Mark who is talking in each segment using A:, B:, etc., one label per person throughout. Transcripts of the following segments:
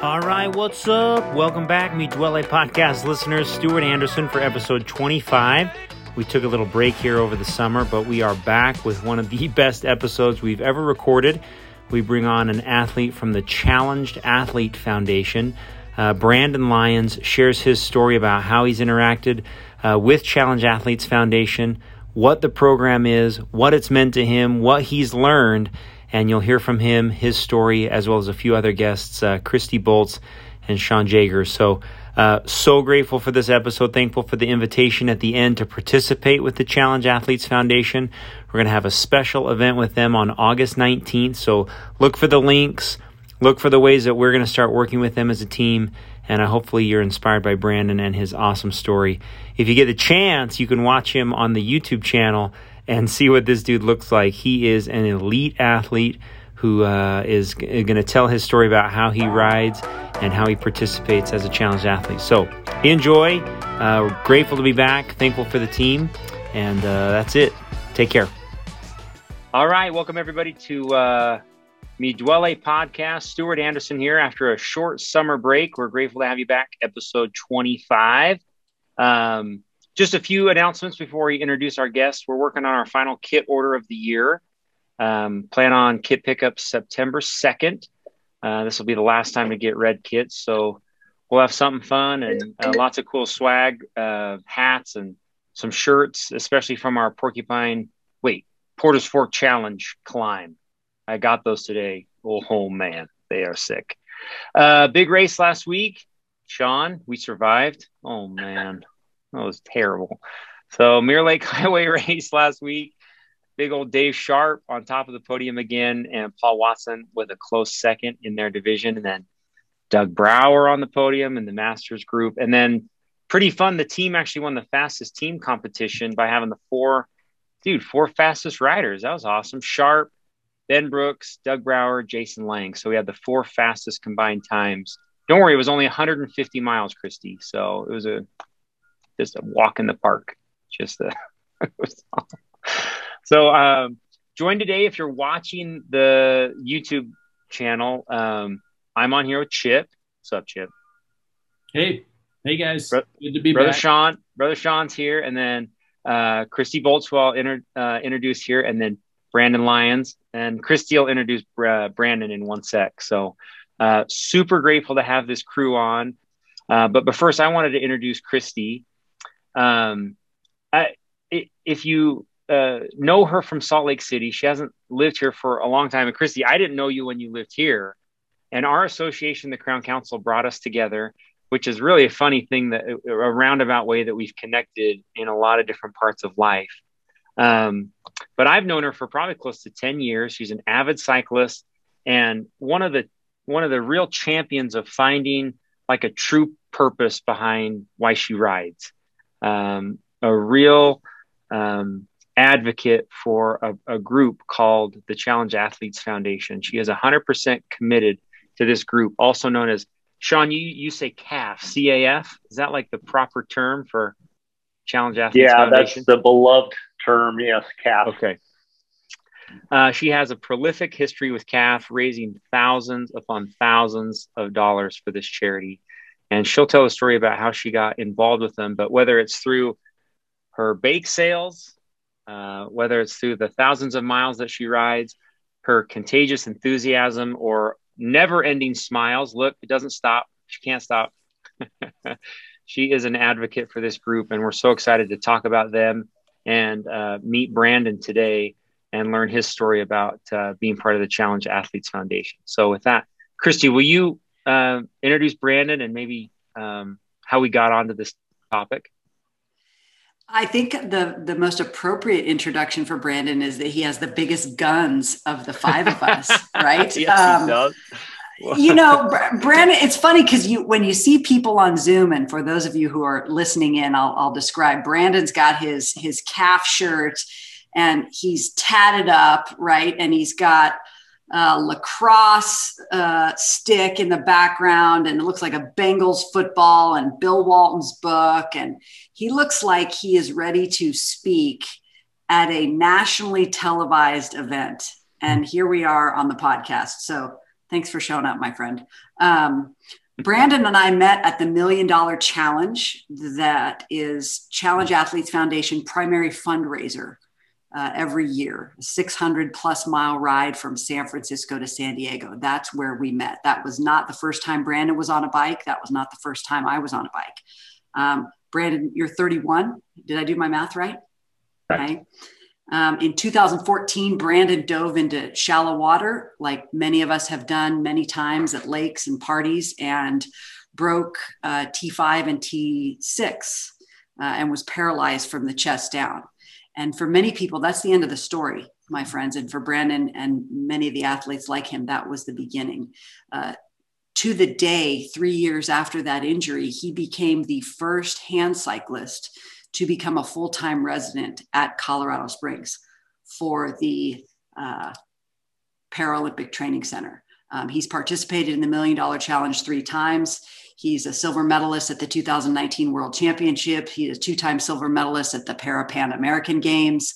A: All right, what's up? Welcome back, Meet Dwelle podcast listeners. Stuart Anderson for episode 25. We took a little break here over the summer, but we are back with one of the best episodes we've ever recorded. We bring on an athlete from the Challenged Athlete Foundation. Uh, Brandon Lyons shares his story about how he's interacted uh, with Challenge Athletes Foundation, what the program is, what it's meant to him, what he's learned, and you'll hear from him, his story, as well as a few other guests, uh, Christy Bolts and Sean Jager. So, uh, so grateful for this episode. Thankful for the invitation at the end to participate with the Challenge Athletes Foundation. We're going to have a special event with them on August 19th. So, look for the links, look for the ways that we're going to start working with them as a team. And uh, hopefully, you're inspired by Brandon and his awesome story. If you get the chance, you can watch him on the YouTube channel and see what this dude looks like. He is an elite athlete who uh, is g- going to tell his story about how he rides and how he participates as a challenged athlete. So enjoy. Uh, grateful to be back. Thankful for the team. And uh, that's it. Take care. All right. Welcome, everybody, to uh, Me Dwelle podcast. Stuart Anderson here after a short summer break. We're grateful to have you back. Episode 25. Um, just a few announcements before we introduce our guests. We're working on our final kit order of the year. Um, plan on kit pickup September 2nd. Uh, this will be the last time to get red kits. So we'll have something fun and uh, lots of cool swag, uh, hats, and some shirts, especially from our Porcupine, wait, Porter's Fork Challenge climb. I got those today. Oh, oh man, they are sick. Uh, big race last week. Sean, we survived. Oh man. That was terrible. So Mirror Lake Highway race last week. Big old Dave Sharp on top of the podium again, and Paul Watson with a close second in their division, and then Doug Brower on the podium in the Masters group, and then pretty fun. The team actually won the fastest team competition by having the four, dude, four fastest riders. That was awesome. Sharp, Ben Brooks, Doug Brower, Jason Lang. So we had the four fastest combined times. Don't worry, it was only 150 miles, Christy. So it was a just a walk in the park. Just a, so um, join today if you're watching the YouTube channel. Um, I'm on here with Chip. What's up, Chip?
B: Hey, hey guys, Bro-
A: good to be brother back. Sean. Brother Sean's here, and then uh, Christy Bolts will inter- uh, introduce here, and then Brandon Lyons and Christy will introduce uh, Brandon in one sec. So uh, super grateful to have this crew on. Uh, but but first, I wanted to introduce Christy. Um, I, if you uh, know her from Salt Lake City, she hasn't lived here for a long time. And Christy, I didn't know you when you lived here. And our association, the Crown Council, brought us together, which is really a funny thing that a roundabout way that we've connected in a lot of different parts of life. Um, but I've known her for probably close to 10 years. She's an avid cyclist and one of the one of the real champions of finding like a true purpose behind why she rides um, a real um, advocate for a, a, group called the Challenge Athletes Foundation. She is 100% committed to this group, also known as Sean. You you say CAF, C A F. Is that like the proper term for Challenge Athletes?
C: Yeah,
A: Foundation?
C: that's the beloved term. Yes, CAF.
A: Okay. Uh, she has a prolific history with CAF, raising thousands upon thousands of dollars for this charity and she'll tell a story about how she got involved with them. But whether it's through her bake sales, uh, whether it's through the thousands of miles that she rides, her contagious enthusiasm, or never ending smiles. Look, it doesn't stop. She can't stop. she is an advocate for this group, and we're so excited to talk about them and uh, meet Brandon today and learn his story about uh, being part of the Challenge Athletes Foundation. So, with that, Christy, will you uh, introduce Brandon and maybe um, how we got onto this topic?
D: I think the the most appropriate introduction for Brandon is that he has the biggest guns of the five of us, right?
A: yes, um, he does.
D: you know, Brandon, it's funny because you when you see people on Zoom, and for those of you who are listening in, I'll, I'll describe. Brandon's got his his CAF shirt, and he's tatted up, right, and he's got uh, lacrosse uh, stick in the background, and it looks like a Bengals football and Bill Walton's book. And he looks like he is ready to speak at a nationally televised event. And here we are on the podcast. So Thanks for showing up, my friend. Um, Brandon and I met at the Million Dollar Challenge, that is Challenge Athletes Foundation primary fundraiser uh, every year, a 600 plus mile ride from San Francisco to San Diego. That's where we met. That was not the first time Brandon was on a bike. That was not the first time I was on a bike. Um, Brandon, you're 31. Did I do my math right?
C: Right. Okay.
D: Um, in 2014, Brandon dove into shallow water, like many of us have done many times at lakes and parties, and broke uh, T5 and T6 uh, and was paralyzed from the chest down. And for many people, that's the end of the story, my friends. And for Brandon and many of the athletes like him, that was the beginning. Uh, to the day, three years after that injury, he became the first hand cyclist to become a full time resident at Colorado Springs for the uh, Paralympic Training Center. Um, he's participated in the Million Dollar Challenge three times. He's a silver medalist at the 2019 World Championship. He is two time silver medalist at the Para Pan American Games.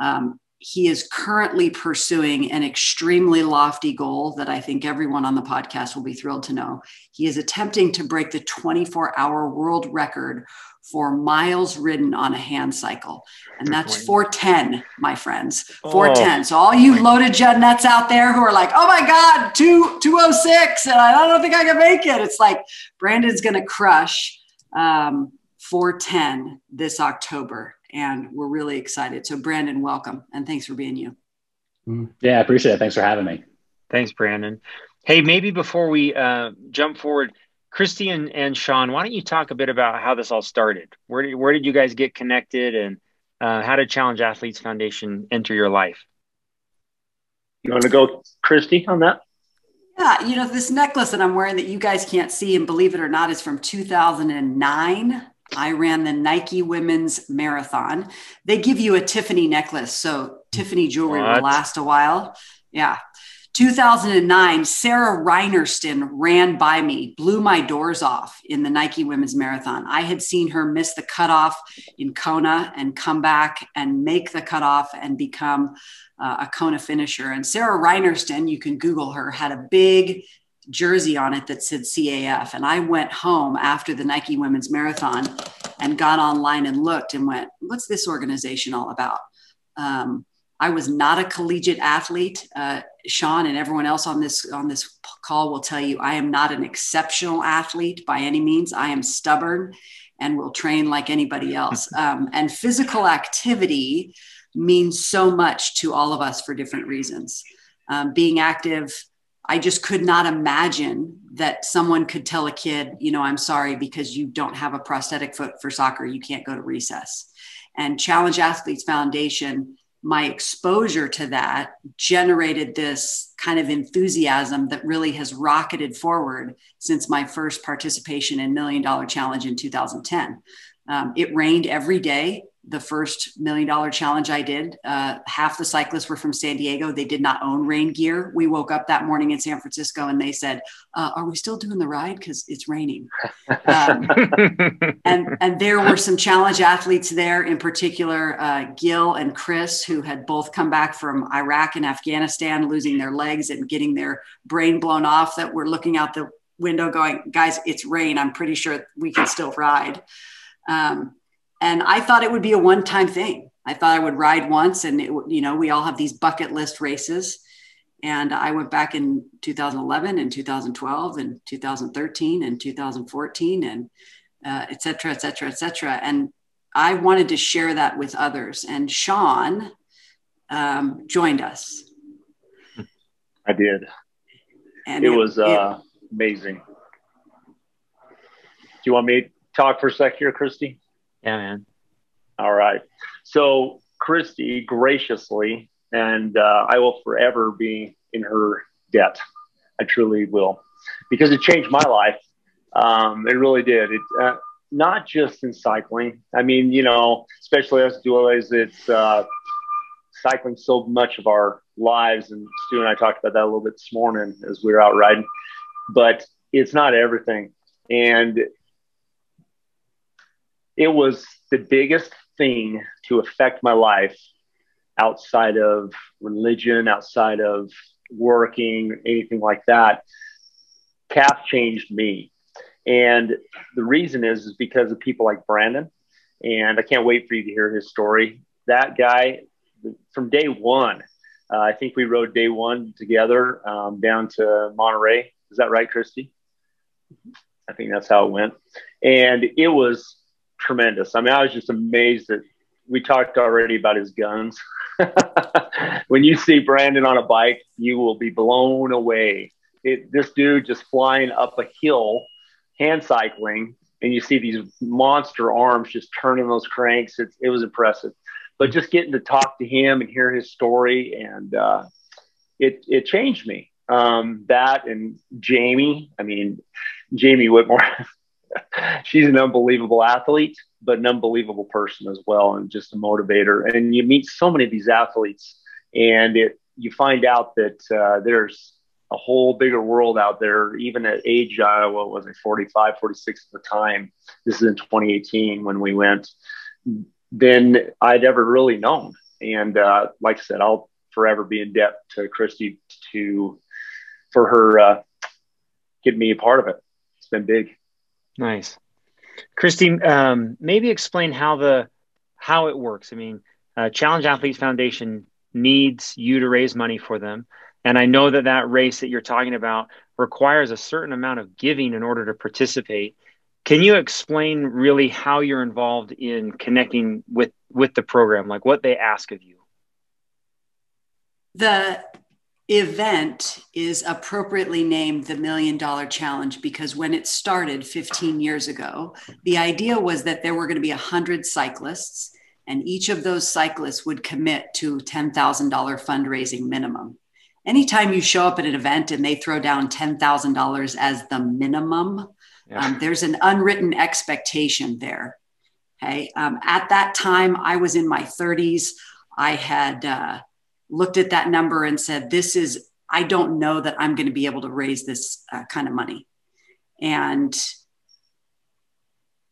D: Um, he is currently pursuing an extremely lofty goal that I think everyone on the podcast will be thrilled to know. He is attempting to break the 24 hour world record for miles ridden on a hand cycle. And that's 410, my friends. 410. Oh. So all you loaded jet nuts out there who are like, oh my God, two, 206, and I don't think I can make it. It's like Brandon's gonna crush um, 410 this October. And we're really excited. So Brandon, welcome and thanks for being you.
E: Mm. Yeah, I appreciate it. Thanks for having me.
A: Thanks, Brandon. Hey, maybe before we uh, jump forward, Christy and, and Sean, why don't you talk a bit about how this all started? Where did, where did you guys get connected and uh, how did Challenge Athletes Foundation enter your life?
C: You want to go, Christy, on that?
D: Yeah, you know, this necklace that I'm wearing that you guys can't see, and believe it or not, is from 2009. I ran the Nike Women's Marathon. They give you a Tiffany necklace, so Tiffany jewelry what? will last a while. Yeah. 2009, Sarah Reinertsen ran by me, blew my doors off in the Nike Women's Marathon. I had seen her miss the cutoff in Kona and come back and make the cutoff and become uh, a Kona finisher. And Sarah Reinertsen, you can Google her, had a big jersey on it that said CAF. And I went home after the Nike Women's Marathon and got online and looked and went, what's this organization all about? Um, I was not a collegiate athlete. Uh, Sean and everyone else on this on this call will tell you I am not an exceptional athlete by any means. I am stubborn and will train like anybody else. Um, and physical activity means so much to all of us for different reasons. Um, being active, I just could not imagine that someone could tell a kid, you know, I'm sorry because you don't have a prosthetic foot for soccer, you can't go to recess. And Challenge Athletes Foundation my exposure to that generated this kind of enthusiasm that really has rocketed forward since my first participation in Million Dollar Challenge in 2010. Um, it rained every day the first million dollar challenge I did. Uh, half the cyclists were from San Diego. They did not own rain gear. We woke up that morning in San Francisco and they said, uh, "Are we still doing the ride? Because it's raining." Um, and and there were some challenge athletes there, in particular uh, Gil and Chris, who had both come back from Iraq and Afghanistan, losing their legs and getting their brain blown off. That were looking out the window, going, "Guys, it's rain. I'm pretty sure we can still ride." Um, and I thought it would be a one time thing. I thought I would ride once and it, you know, we all have these bucket list races. And I went back in 2011 and 2012 and 2013 and 2014 and uh, et cetera, et cetera, et cetera. And I wanted to share that with others. And Sean um, joined us.
C: I did. And it, it was uh, it, amazing. Do you want me to talk for a sec here, Christy?
A: Yeah, man.
C: All right. So Christy graciously, and uh, I will forever be in her debt. I truly will, because it changed my life. Um, it really did. It uh, not just in cycling. I mean, you know, especially us duos, it's uh, cycling so much of our lives. And Stu and I talked about that a little bit this morning as we were out riding. But it's not everything. And it was the biggest thing to affect my life outside of religion, outside of working, anything like that. CAF changed me. And the reason is, is because of people like Brandon. And I can't wait for you to hear his story. That guy, from day one, uh, I think we rode day one together um, down to Monterey. Is that right, Christy? I think that's how it went. And it was tremendous. I mean, I was just amazed that we talked already about his guns. when you see Brandon on a bike, you will be blown away. It, this dude just flying up a hill, hand cycling, and you see these monster arms just turning those cranks. It, it was impressive. But just getting to talk to him and hear his story, and uh, it it changed me. Um, that and Jamie, I mean, Jamie Whitmore, she's an unbelievable athlete, but an unbelievable person as well, and just a motivator. And you meet so many of these athletes, and it you find out that uh, there's a whole bigger world out there, even at age, uh, what was it, 45, 46 at the time. This is in 2018 when we went, than I'd ever really known. And uh, like I said, I'll forever be in debt to Christy to for her uh, me a part of it. It's been big.
A: Nice, Christy. Um, maybe explain how the how it works. I mean, uh, Challenge Athletes Foundation needs you to raise money for them. And I know that that race that you're talking about requires a certain amount of giving in order to participate. Can you explain really how you're involved in connecting with with the program, like what they ask of you?
D: The event is appropriately named the Million Dollar Challenge because when it started 15 years ago, the idea was that there were going to be 100 cyclists, and each of those cyclists would commit to $10,000 fundraising minimum anytime you show up at an event and they throw down $10,000 as the minimum, yeah. um, there's an unwritten expectation there. Okay. Um, at that time, I was in my 30s. I had uh, looked at that number and said, This is, I don't know that I'm going to be able to raise this uh, kind of money. And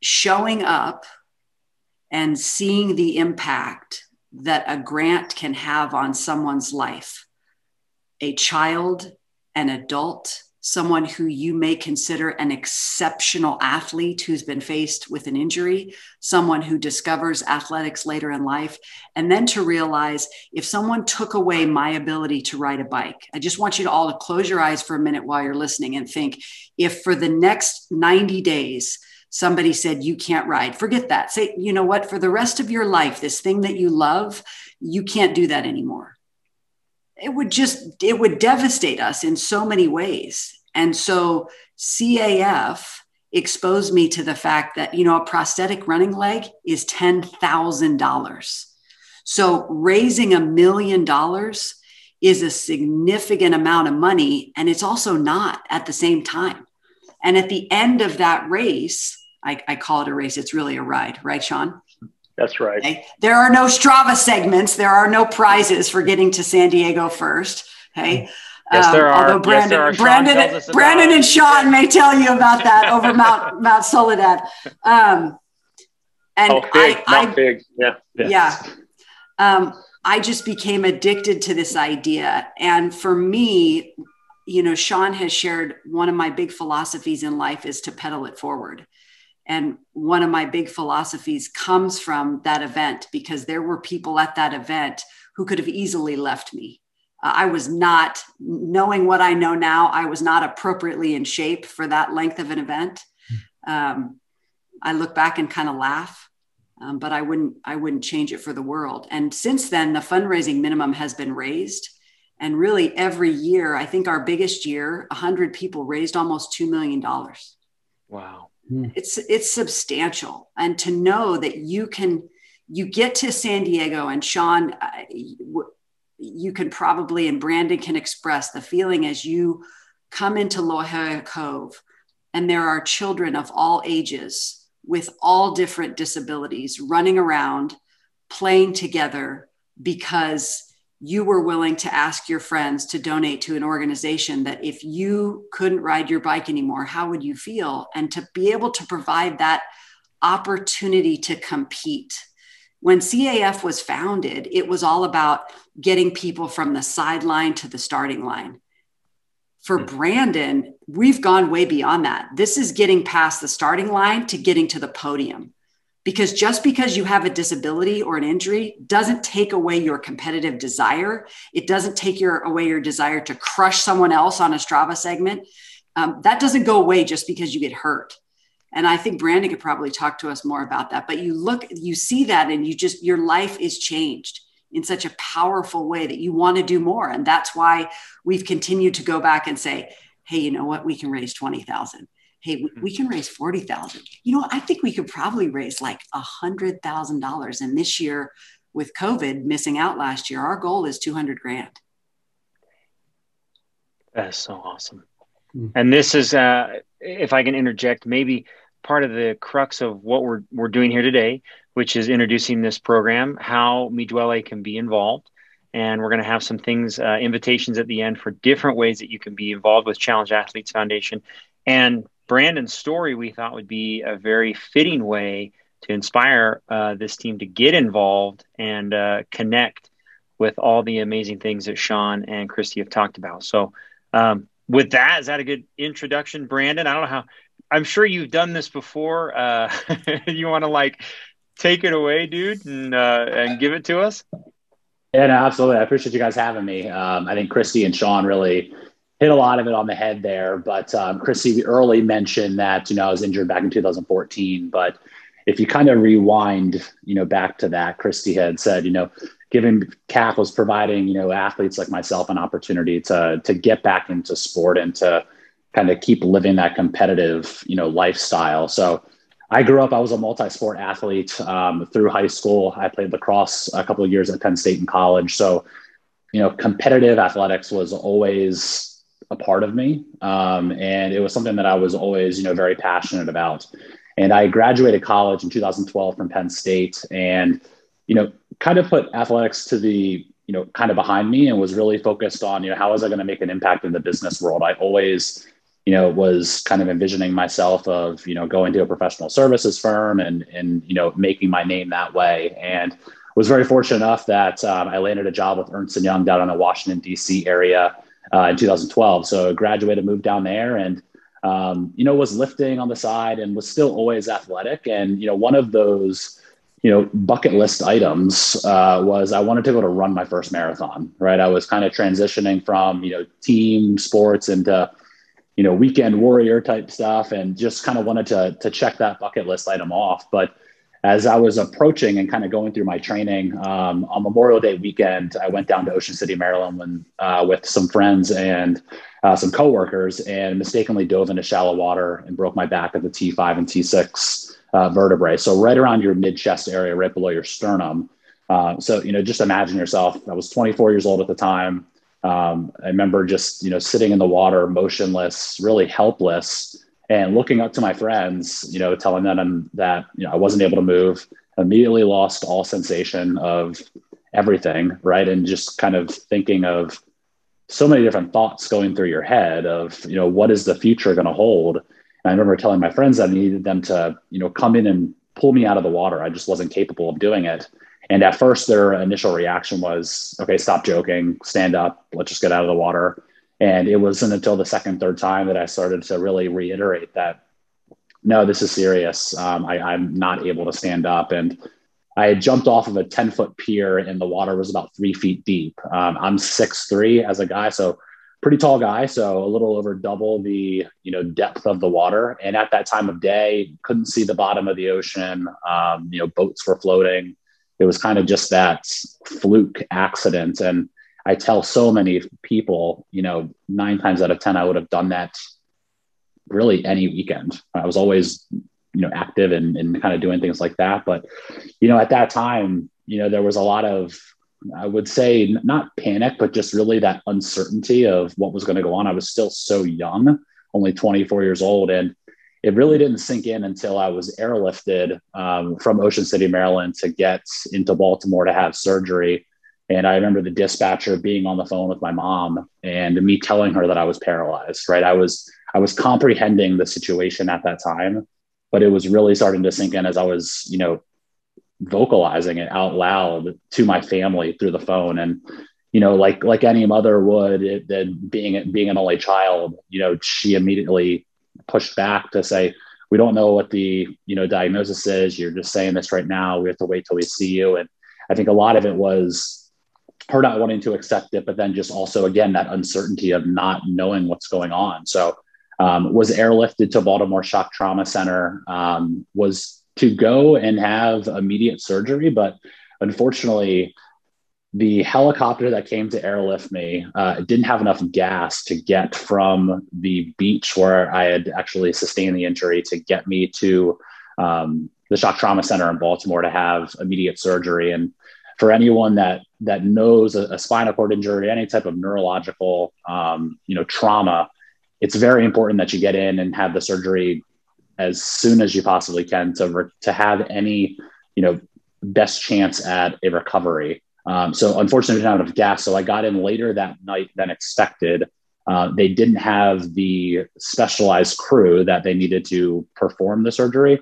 D: showing up and seeing the impact that a grant can have on someone's life a child, an adult, someone who you may consider an exceptional athlete who's been faced with an injury, someone who discovers athletics later in life, and then to realize if someone took away my ability to ride a bike, I just want you to all to close your eyes for a minute while you're listening and think if for the next 90 days, somebody said you can't ride forget that. Say you know what? For the rest of your life this thing that you love you can't do that anymore it would just it would devastate us in so many ways. And so caf exposed me to the fact that you know a prosthetic running leg is $10000 so raising a million dollars is a significant amount of money and it's also not at the same time. And at the end of that race I, I call it a race it's really a ride right sean
C: that's right. Okay.
D: There are no Strava segments. There are no prizes for getting to San Diego first. Okay.
A: Yes, there um, are. Although
D: Brandon,
A: yes,
D: Brandon, Brandon and Sean may tell you about that over Mount Mount Soledad. Um, and
C: oh, big, I, I big. Yeah.
D: Yeah. Um, I just became addicted to this idea. And for me, you know, Sean has shared one of my big philosophies in life is to pedal it forward. And one of my big philosophies comes from that event because there were people at that event who could have easily left me. Uh, I was not, knowing what I know now, I was not appropriately in shape for that length of an event. Um, I look back and kind of laugh, um, but I wouldn't, I wouldn't change it for the world. And since then, the fundraising minimum has been raised. And really, every year, I think our biggest year, 100 people raised almost $2 million.
A: Wow.
D: Hmm. It's it's substantial, and to know that you can you get to San Diego, and Sean, uh, you can probably and Brandon can express the feeling as you come into La Jolla Cove, and there are children of all ages with all different disabilities running around, playing together because you were willing to ask your friends to donate to an organization that if you couldn't ride your bike anymore, how would you feel? And to be able to provide that opportunity to compete when CAF was founded, it was all about getting people from the sideline to the starting line. For hmm. Brandon, we've gone way beyond that. This is getting past the starting line to getting to the podium. Because just because you have a disability or an injury doesn't take away your competitive desire. It doesn't take your, away your desire to crush someone else on a Strava segment. Um, that doesn't go away just because you get hurt and i think brandon could probably talk to us more about that but you look you see that and you just your life is changed in such a powerful way that you want to do more and that's why we've continued to go back and say hey you know what we can raise 20000 hey we can raise 40000 you know i think we could probably raise like a $100000 and this year with covid missing out last year our goal is 200 grand
A: that's so awesome hmm. and this is uh if i can interject maybe part of the crux of what we're we're doing here today, which is introducing this program, how Miduele can be involved. And we're going to have some things, uh, invitations at the end for different ways that you can be involved with Challenge Athletes Foundation. And Brandon's story, we thought would be a very fitting way to inspire uh, this team to get involved and uh, connect with all the amazing things that Sean and Christy have talked about. So, um, with that, is that a good introduction, Brandon? I don't know how I'm sure you've done this before. Uh, you want to like take it away, dude, and uh, and give it to us?
E: Yeah, no, absolutely. I appreciate you guys having me. Um, I think Christy and Sean really hit a lot of it on the head there. But um, Christy early mentioned that you know I was injured back in 2014. But if you kind of rewind, you know, back to that, Christy had said, you know, giving CAF was providing you know athletes like myself an opportunity to to get back into sport and to kind of keep living that competitive, you know, lifestyle. So I grew up, I was a multi-sport athlete um, through high school. I played lacrosse a couple of years at Penn State and college. So, you know, competitive athletics was always a part of me. Um, and it was something that I was always, you know, very passionate about. And I graduated college in 2012 from Penn State and, you know, kind of put athletics to the, you know, kind of behind me and was really focused on, you know, how was I going to make an impact in the business world? I always, you know, was kind of envisioning myself of, you know, going to a professional services firm and, and, you know, making my name that way. And was very fortunate enough that um, I landed a job with Ernst & Young down in the Washington, D.C. area uh, in 2012. So graduated, moved down there and, um, you know, was lifting on the side and was still always athletic. And, you know, one of those, you know, bucket list items uh, was I wanted to go to run my first marathon, right? I was kind of transitioning from, you know, team sports into, you know, weekend warrior type stuff and just kind of wanted to, to check that bucket list item off. But as I was approaching and kind of going through my training um, on Memorial Day weekend, I went down to Ocean City, Maryland when, uh, with some friends and uh, some coworkers and mistakenly dove into shallow water and broke my back at the T5 and T6 uh, vertebrae. So right around your mid chest area, right below your sternum. Uh, so, you know, just imagine yourself, I was 24 years old at the time um, I remember just you know sitting in the water, motionless, really helpless, and looking up to my friends, you know, telling them that you know I wasn't able to move. Immediately lost all sensation of everything, right, and just kind of thinking of so many different thoughts going through your head of you know what is the future going to hold. And I remember telling my friends I needed them to you know come in and pull me out of the water. I just wasn't capable of doing it. And at first, their initial reaction was, okay, stop joking, stand up, let's just get out of the water. And it wasn't until the second, third time that I started to really reiterate that, no, this is serious. Um, I, am not able to stand up. And I had jumped off of a 10 foot pier and the water was about three feet deep. Um, I'm six three as a guy, so pretty tall guy. So a little over double the, you know, depth of the water. And at that time of day, couldn't see the bottom of the ocean. Um, you know, boats were floating it was kind of just that fluke accident. And I tell so many people, you know, nine times out of 10, I would have done that really any weekend. I was always, you know, active and, and kind of doing things like that. But, you know, at that time, you know, there was a lot of, I would say not panic, but just really that uncertainty of what was going to go on. I was still so young, only 24 years old. And it really didn't sink in until I was airlifted um, from Ocean City, Maryland to get into Baltimore to have surgery. And I remember the dispatcher being on the phone with my mom and me telling her that I was paralyzed, right? I was, I was comprehending the situation at that time, but it was really starting to sink in as I was, you know, vocalizing it out loud to my family through the phone. And, you know, like, like any mother would, then being, being an only child, you know, she immediately pushed back to say, we don't know what the, you know, diagnosis is. You're just saying this right now. We have to wait till we see you. And I think a lot of it was her not wanting to accept it, but then just also, again, that uncertainty of not knowing what's going on. So, um, was airlifted to Baltimore Shock Trauma Center, um, was to go and have immediate surgery. But unfortunately, the helicopter that came to airlift me uh, didn't have enough gas to get from the beach where I had actually sustained the injury to get me to um, the shock trauma center in Baltimore to have immediate surgery. And for anyone that that knows a, a spinal cord injury, any type of neurological um, you know trauma, it's very important that you get in and have the surgery as soon as you possibly can to re- to have any you know best chance at a recovery. Um, so unfortunately, we didn't have gas. So I got in later that night than expected. Uh, they didn't have the specialized crew that they needed to perform the surgery.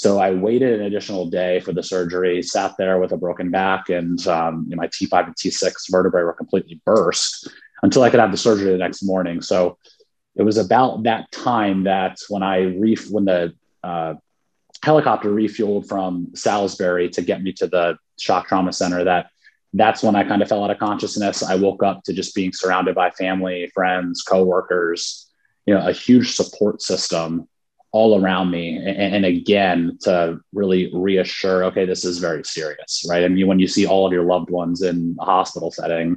E: So I waited an additional day for the surgery, sat there with a broken back, and um, you know, my T5 and T6 vertebrae were completely burst until I could have the surgery the next morning. So it was about that time that when I ref- when the uh, helicopter refueled from Salisbury to get me to the shock trauma center that that's when I kind of fell out of consciousness. I woke up to just being surrounded by family, friends, coworkers, you know, a huge support system all around me. And, and, again, to really reassure, okay, this is very serious, right? I mean, when you see all of your loved ones in a hospital setting,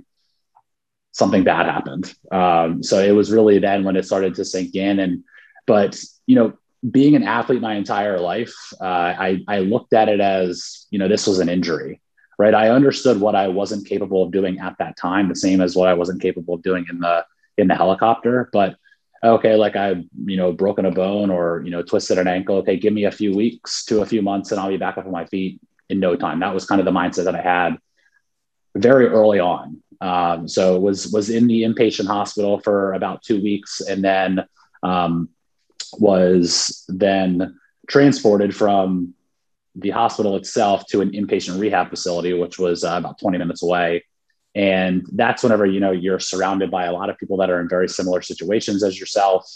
E: something bad happened. Um, so it was really then when it started to sink in. And, but, you know, being an athlete my entire life, uh, I, I looked at it as, you know, this was an injury, right? I understood what I wasn't capable of doing at that time, the same as what I wasn't capable of doing in the, in the helicopter. But okay, like I've, you know, broken a bone or, you know, twisted an ankle. Okay, give me a few weeks to a few months and I'll be back up on my feet in no time. That was kind of the mindset that I had very early on. Um, so was was in the inpatient hospital for about two weeks and then um, was then transported from the hospital itself to an inpatient rehab facility, which was uh, about 20 minutes away and that's whenever you know you're surrounded by a lot of people that are in very similar situations as yourself.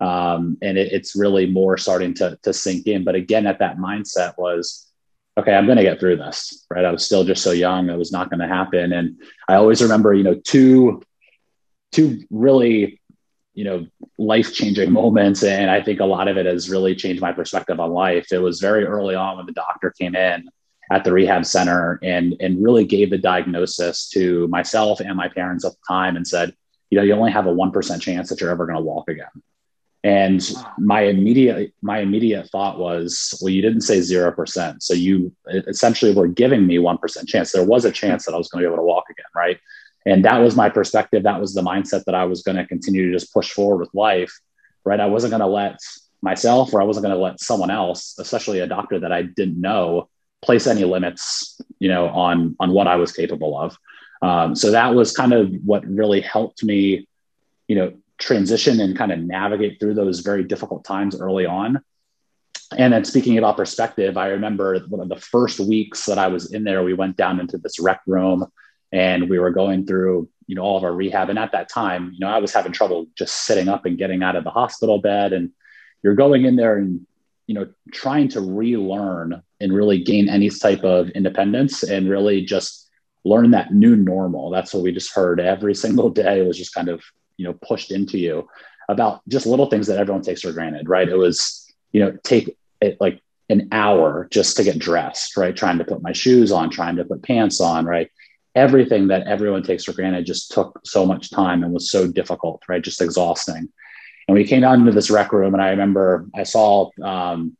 E: Um, and it, it's really more starting to, to sink in. But again at that mindset was okay i'm going to get through this right? I was still just so young it was not going to happen. And i always remember you know two two really you know life changing moments. And i think a lot of it has really changed my perspective on life. It was very early on when the doctor came in at the rehab center and and really gave the diagnosis to myself and my parents at the time and said you know you only have a 1% chance that you're ever going to walk again. And my immediate my immediate thought was well you didn't say 0% so you essentially were giving me 1% chance. There was a chance that i was going to be able to walk again right? And that was my perspective. That was the mindset that i was going to continue to just push forward with life right? I wasn't going to let myself or i wasn't going to let someone else especially a doctor that i didn't know place any limits, you know, on on what I was capable of. Um, so that was kind of what really helped me, you know, transition and kind of navigate through those very difficult times early on. And then speaking about perspective, I remember one of the first weeks that I was in there, we went down into this rec room and we were going through, you know, all of our rehab. And at that time, you know, I was having trouble just sitting up and getting out of the hospital bed. And you're going in there and you know trying to relearn and really gain any type of independence and really just learn that new normal. That's what we just heard every single day It was just kind of you know pushed into you about just little things that everyone takes for granted right? It was you know take it like an hour just to get dressed right? Trying to put my shoes on trying to put pants on right? Everything that everyone takes for granted just took so much time and was so difficult right? Just exhausting. And we came out into this rec room, and I remember I saw um,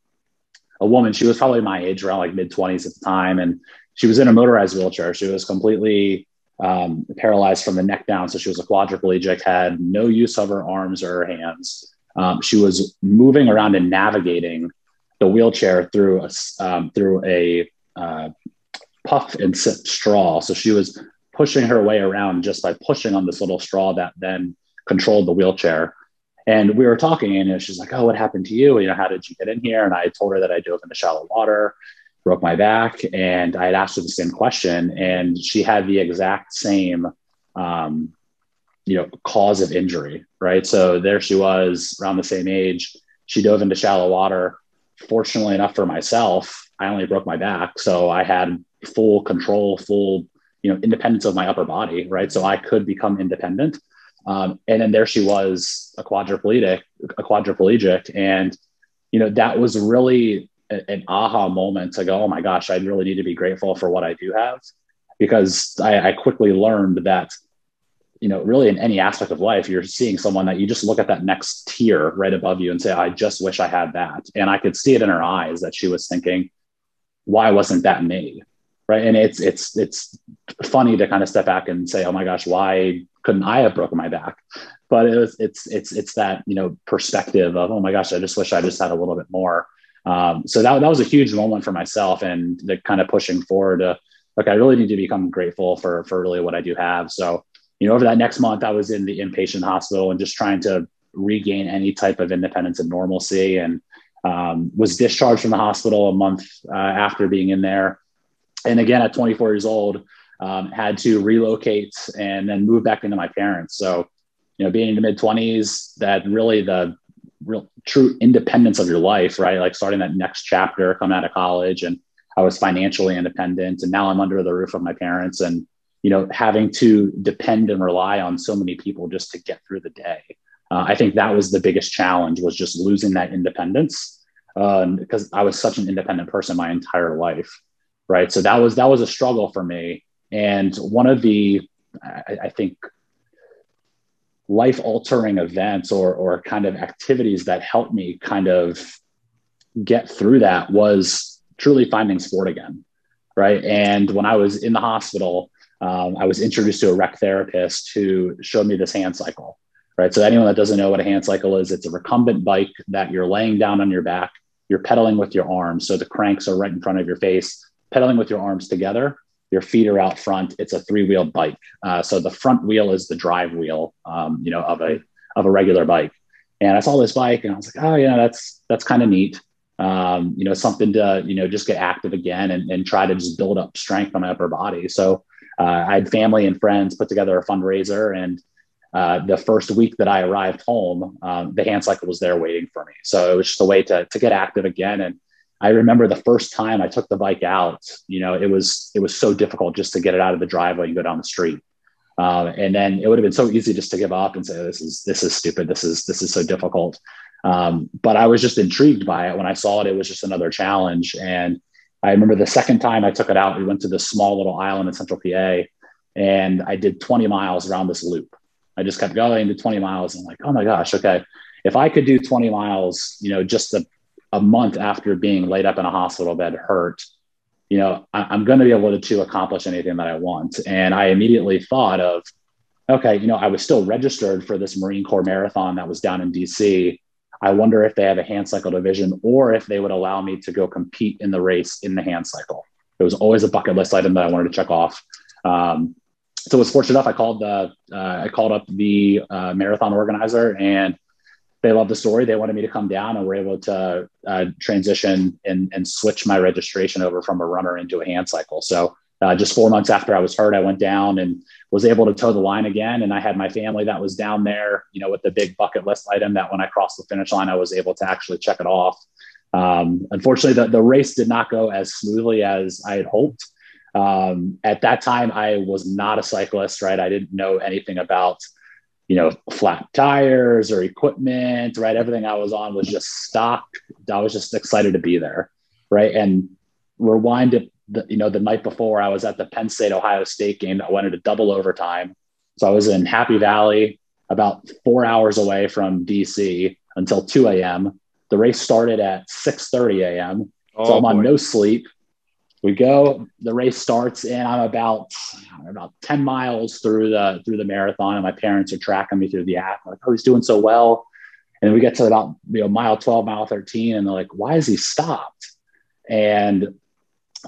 E: a woman. She was probably my age, around like mid twenties at the time, and she was in a motorized wheelchair. She was completely um, paralyzed from the neck down, so she was a quadriplegic, had no use of her arms or her hands. Um, she was moving around and navigating the wheelchair through a um, through a uh, puff and sip straw. So she was pushing her way around just by pushing on this little straw that then controlled the wheelchair. And we were talking, and she's like, "Oh, what happened to you? You know, how did you get in here?" And I told her that I dove into shallow water. broke my back, and I had asked her the same question, and she had the exact same, um, you know, cause of injury, right? So there she was, around the same age. She dove into shallow water. Fortunately enough for myself, I only broke my back, so I had full control, full you know independence of my upper body, right? So I could become independent. Um, and then there she was, a quadriplegic, a quadriplegic, and you know that was really a, an aha moment to go, oh my gosh, I really need to be grateful for what I do have, because I, I quickly learned that you know, really in any aspect of life, you're seeing someone that you just look at that next tier right above you and say, I just wish I had that. And I could see it in her eyes that she was thinking, why wasn't that me? Right. And it's, it's, it's funny to kind of step back and say, oh my gosh, why couldn't I have broken my back? But it was, it's, it's, it's that, you know, perspective of, oh my gosh, I just wish I just had a little bit more. Um, so that, that was a huge moment for myself and the kind of pushing forward to, okay, I really need to become grateful for, for really what I do have. So, you know, over that next month, I was in the inpatient hospital and just trying to regain any type of independence and normalcy and um, was discharged from the hospital a month uh, after being in there. And again, at 24 years old, um, had to relocate and then move back into my parents. So, you know, being in the mid 20s, that really the real true independence of your life, right? Like starting that next chapter, coming out of college, and I was financially independent, and now I'm under the roof of my parents, and you know, having to depend and rely on so many people just to get through the day. Uh, I think that was the biggest challenge was just losing that independence um, because I was such an independent person my entire life, right? So that was that was a struggle for me. And one of the, I, I think, life altering events or or kind of activities that helped me kind of get through that was truly finding sport again, right? And when I was in the hospital, um, I was introduced to a rec therapist who showed me this hand cycle right? So anyone that doesn't know what a hand cycle is, it's a recumbent bike that you're laying down on your back, you're pedaling with your arms. So the cranks are right in front of your face, pedaling with your arms together. Your feet are out front. It's a three-wheel bike. Uh, so the front wheel is the drive wheel, um, you know, of a of a regular bike. And I saw this bike, and I was like, oh yeah, that's that's kind of neat. Um, you know, something to you know just get active again and, and try to just build up strength on my upper body. So uh, I had family and friends put together a fundraiser, and uh, the first week that I arrived home, um, the hand cycle was there waiting for me. So it was just a way to, to get active again. And I remember the first time I took the bike out, you know, it was, it was so difficult just to get it out of the driveway and go down the street. Um, and then it would have been so easy just to give up and say, this is, this is stupid. This is, this is so difficult. Um, but I was just intrigued by it. When I saw it, it was just another challenge. And I remember the second time I took it out, we went to this small little island in central PA and I did 20 miles around this loop I just kept going to 20 miles. And I'm like, oh my gosh, okay. If I could do 20 miles, you know, just a, a month after being laid up in a hospital bed hurt, you know, I, am going to be able to, to accomplish anything that I want. And I immediately thought of, okay, you know, I was still registered for this Marine Corps marathon that was down in DC. I wonder if they have a hand cycle division or if they would allow me to go compete in the race in the hand cycle. It was always a bucket list item that I wanted to check off. Um, so it was fortunate enough. I called the uh, I called up the uh, marathon organizer, and they loved the story. They wanted me to come down, and we're able to uh, transition and and switch my registration over from a runner into a hand cycle. So uh, just four months after I was hurt, I went down and was able to toe the line again. And I had my family that was down there, you know, with the big bucket list item that when I crossed the finish line, I was able to actually check it off. Um, unfortunately, the, the race did not go as smoothly as I had hoped. Um, at that time, I was not a cyclist, right? I didn't know anything about, you know, flat tires or equipment, right? Everything I was on was just stock. I was just excited to be there, right? And rewind it, the, you know, the night before, I was at the Penn State Ohio State game that went into double overtime. So I was in Happy Valley, about four hours away from DC until 2 a.m. The race started at 6:30 a.m. Oh, so I'm on no sleep we go the race starts and i'm about about 10 miles through the through the marathon and my parents are tracking me through the app I'm like oh he's doing so well. And we get to about you know mile 12 mile 13 and they're like why is he stopped? And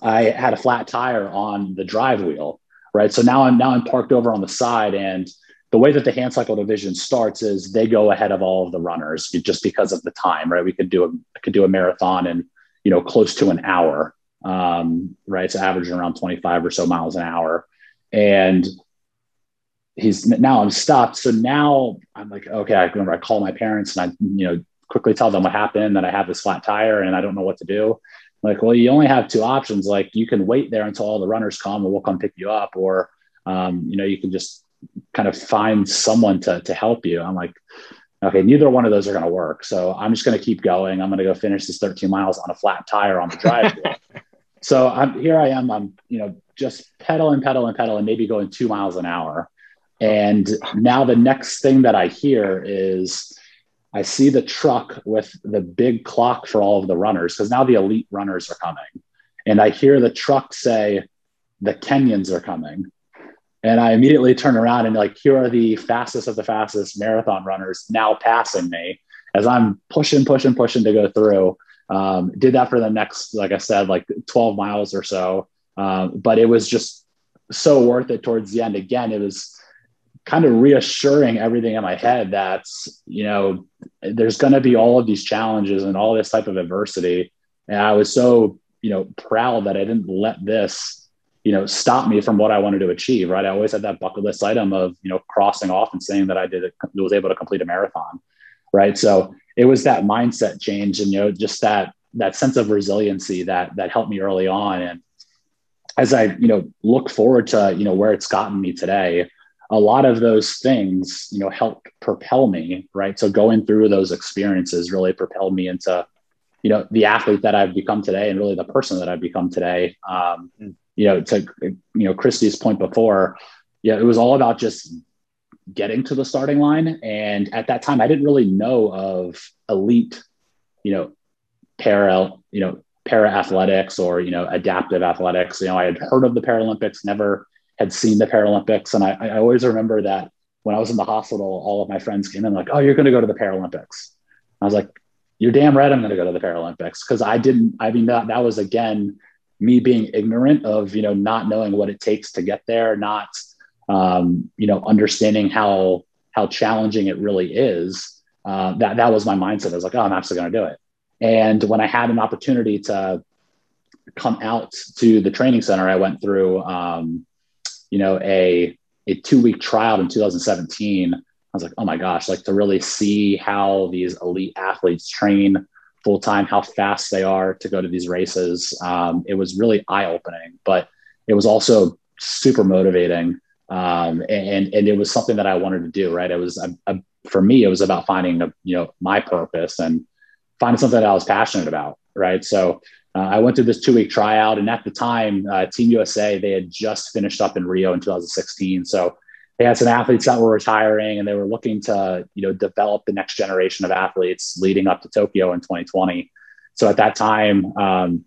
E: i had a flat tire on the drive wheel right? So now i'm now i'm parked over on the side and the way that the hand cycle division starts is they go ahead of all of the runners just because of the time right? We could do a could do a marathon in you know close to an hour um, right? So averaging around 25 or so miles an hour. And he's now I'm stopped. So now I'm like, okay, I remember I call my parents and I, you know, quickly tell them what happened, that I have this flat tire and I don't know what to do. Like, well, you only have two options. Like you can wait there until all the runners come and we'll come pick you up, or um, you know, you can just kind of find someone to to help you. I'm like, okay, neither one of those are going to work. So I'm just going to keep going. I'm going to go finish this 13 miles on a flat tire on the drive. so I'm here. I am. I'm you know just pedal and pedal and pedal and maybe going two miles an hour. And now the next thing that I hear is I see the truck with the big clock for all of the runners because now the elite runners are coming. And I hear the truck say, the Kenyans are coming. And I immediately turn around and like, here are the fastest of the fastest marathon runners now passing me as I'm pushing, pushing, pushing to go through. Um, did that for the next, like I said, like 12 miles or so. Um, but it was just so worth it towards the end. Again, it was kind of reassuring everything in my head that you know there's going to be all of these challenges and all this type of adversity and i was so you know proud that i didn't let this you know stop me from what i wanted to achieve right i always had that bucket list item of you know crossing off and saying that i did it was able to complete a marathon right so it was that mindset change and you know just that that sense of resiliency that that helped me early on and as i you know look forward to you know where it's gotten me today a lot of those things, you know, helped propel me, right? So going through those experiences really propelled me into, you know, the athlete that I've become today and really the person that I've become today. Um, mm. you know, to, you know, Christy's point before, yeah, it was all about just getting to the starting line. And at that time, I didn't really know of elite, you know, para, you know, para athletics or, you know, adaptive athletics. You know, I had heard of the Paralympics, never had seen the Paralympics. And I, I always remember that when I was in the hospital, all of my friends came in like, oh, you're going to go to the Paralympics. I was like, you're damn right I'm going to go to the Paralympics. Cause I didn't, I mean, that, that was again, me being ignorant of, you know, not knowing what it takes to get there, not, um, you know, understanding how, how challenging it really is. Uh, that, that was my mindset. I was like, oh, I'm absolutely going to do it. And when I had an opportunity to come out to the training center, I went through, um, you know, a a two week trial in 2017, I was like, oh my gosh, like to really see how these elite athletes train full time, how fast they are to go to these races. Um, it was really eye opening, but it was also super motivating. Um, and, and it was something that I wanted to do, right? It was, a, a, for me, it was about finding, a, you know, my purpose and finding something that I was passionate about. Right. So uh, I went through this two week tryout, and at the time, uh, Team USA they had just finished up in Rio in 2016, so they had some athletes that were retiring, and they were looking to you know develop the next generation of athletes leading up to Tokyo in 2020. So at that time, um,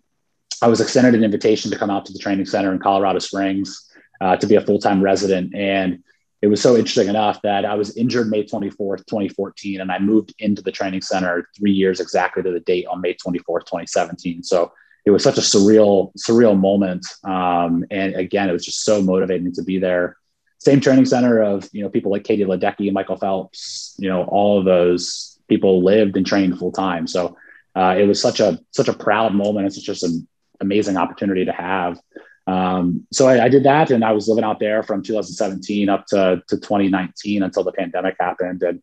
E: I was extended an invitation to come out to the training center in Colorado Springs uh, to be a full time resident, and it was so interesting enough that I was injured May 24th, 2014, and I moved into the training center three years exactly to the date on May 24th, 2017. So it was such a surreal, surreal moment. Um, and again, it was just so motivating to be there. Same training center of, you know, people like Katie Ledecky, Michael Phelps, you know, all of those people lived and trained full time. So uh, it was such a, such a proud moment. It's just an amazing opportunity to have. Um, so I, I, did that and I was living out there from 2017 up to, to 2019 until the pandemic happened. And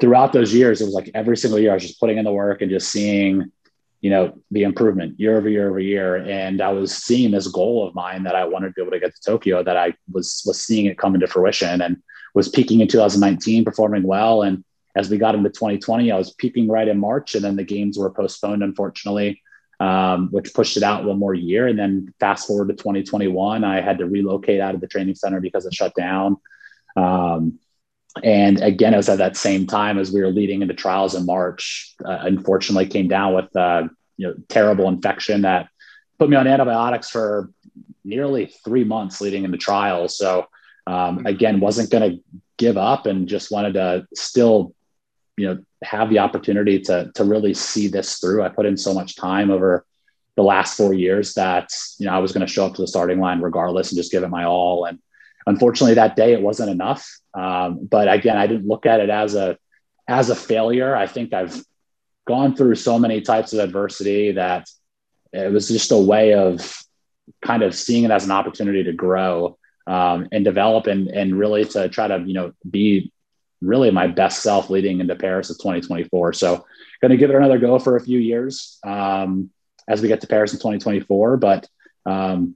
E: throughout those years, it was like every single year I was just putting in the work and just seeing, you know, the improvement year over year over year. And I was seeing this goal of mine that I wanted to be able to get to Tokyo that I was, was seeing it come into fruition and was peaking in 2019, performing well. And as we got into 2020, I was peaking right in March and then the games were postponed, unfortunately um, which pushed it out one more year. And then fast forward to 2021, I had to relocate out of the training center because it shut down. Um, and again, it was at that same time as we were leading into trials in March. Uh, unfortunately, came down with uh, you know terrible infection that put me on antibiotics for nearly three months leading into trials. So um, again, wasn't going to give up and just wanted to still you know have the opportunity to to really see this through. I put in so much time over the last four years that you know I was going to show up to the starting line regardless and just give it my all. And unfortunately, that day it wasn't enough. Um, but again, I didn't look at it as a as a failure. I think I've gone through so many types of adversity that it was just a way of kind of seeing it as an opportunity to grow um, and develop and, and really to try to, you know, be really my best self leading into Paris of 2024. So going to give it another go for a few years um, as we get to Paris in 2024. But um,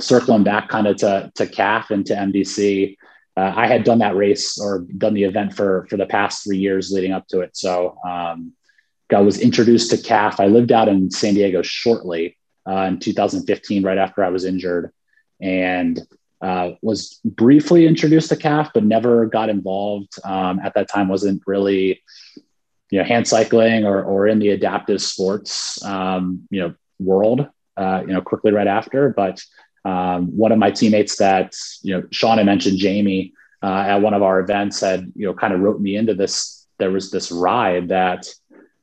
E: circling back kind of to, to CAF and to MDC, uh, I had done that race or done the event for, for the past three years leading up to it. So um, I was introduced to CAF. I lived out in San Diego shortly uh, in 2015, right after I was injured. And uh, was briefly introduced to CAF, but never got involved. Um, at that time, wasn't really, you know, hand cycling or, or in the adaptive sports, um, you know, world. Uh, you know, quickly right after. But um, one of my teammates that you know, Sean had mentioned, Jamie, uh, at one of our events, had you know, kind of wrote me into this. There was this ride that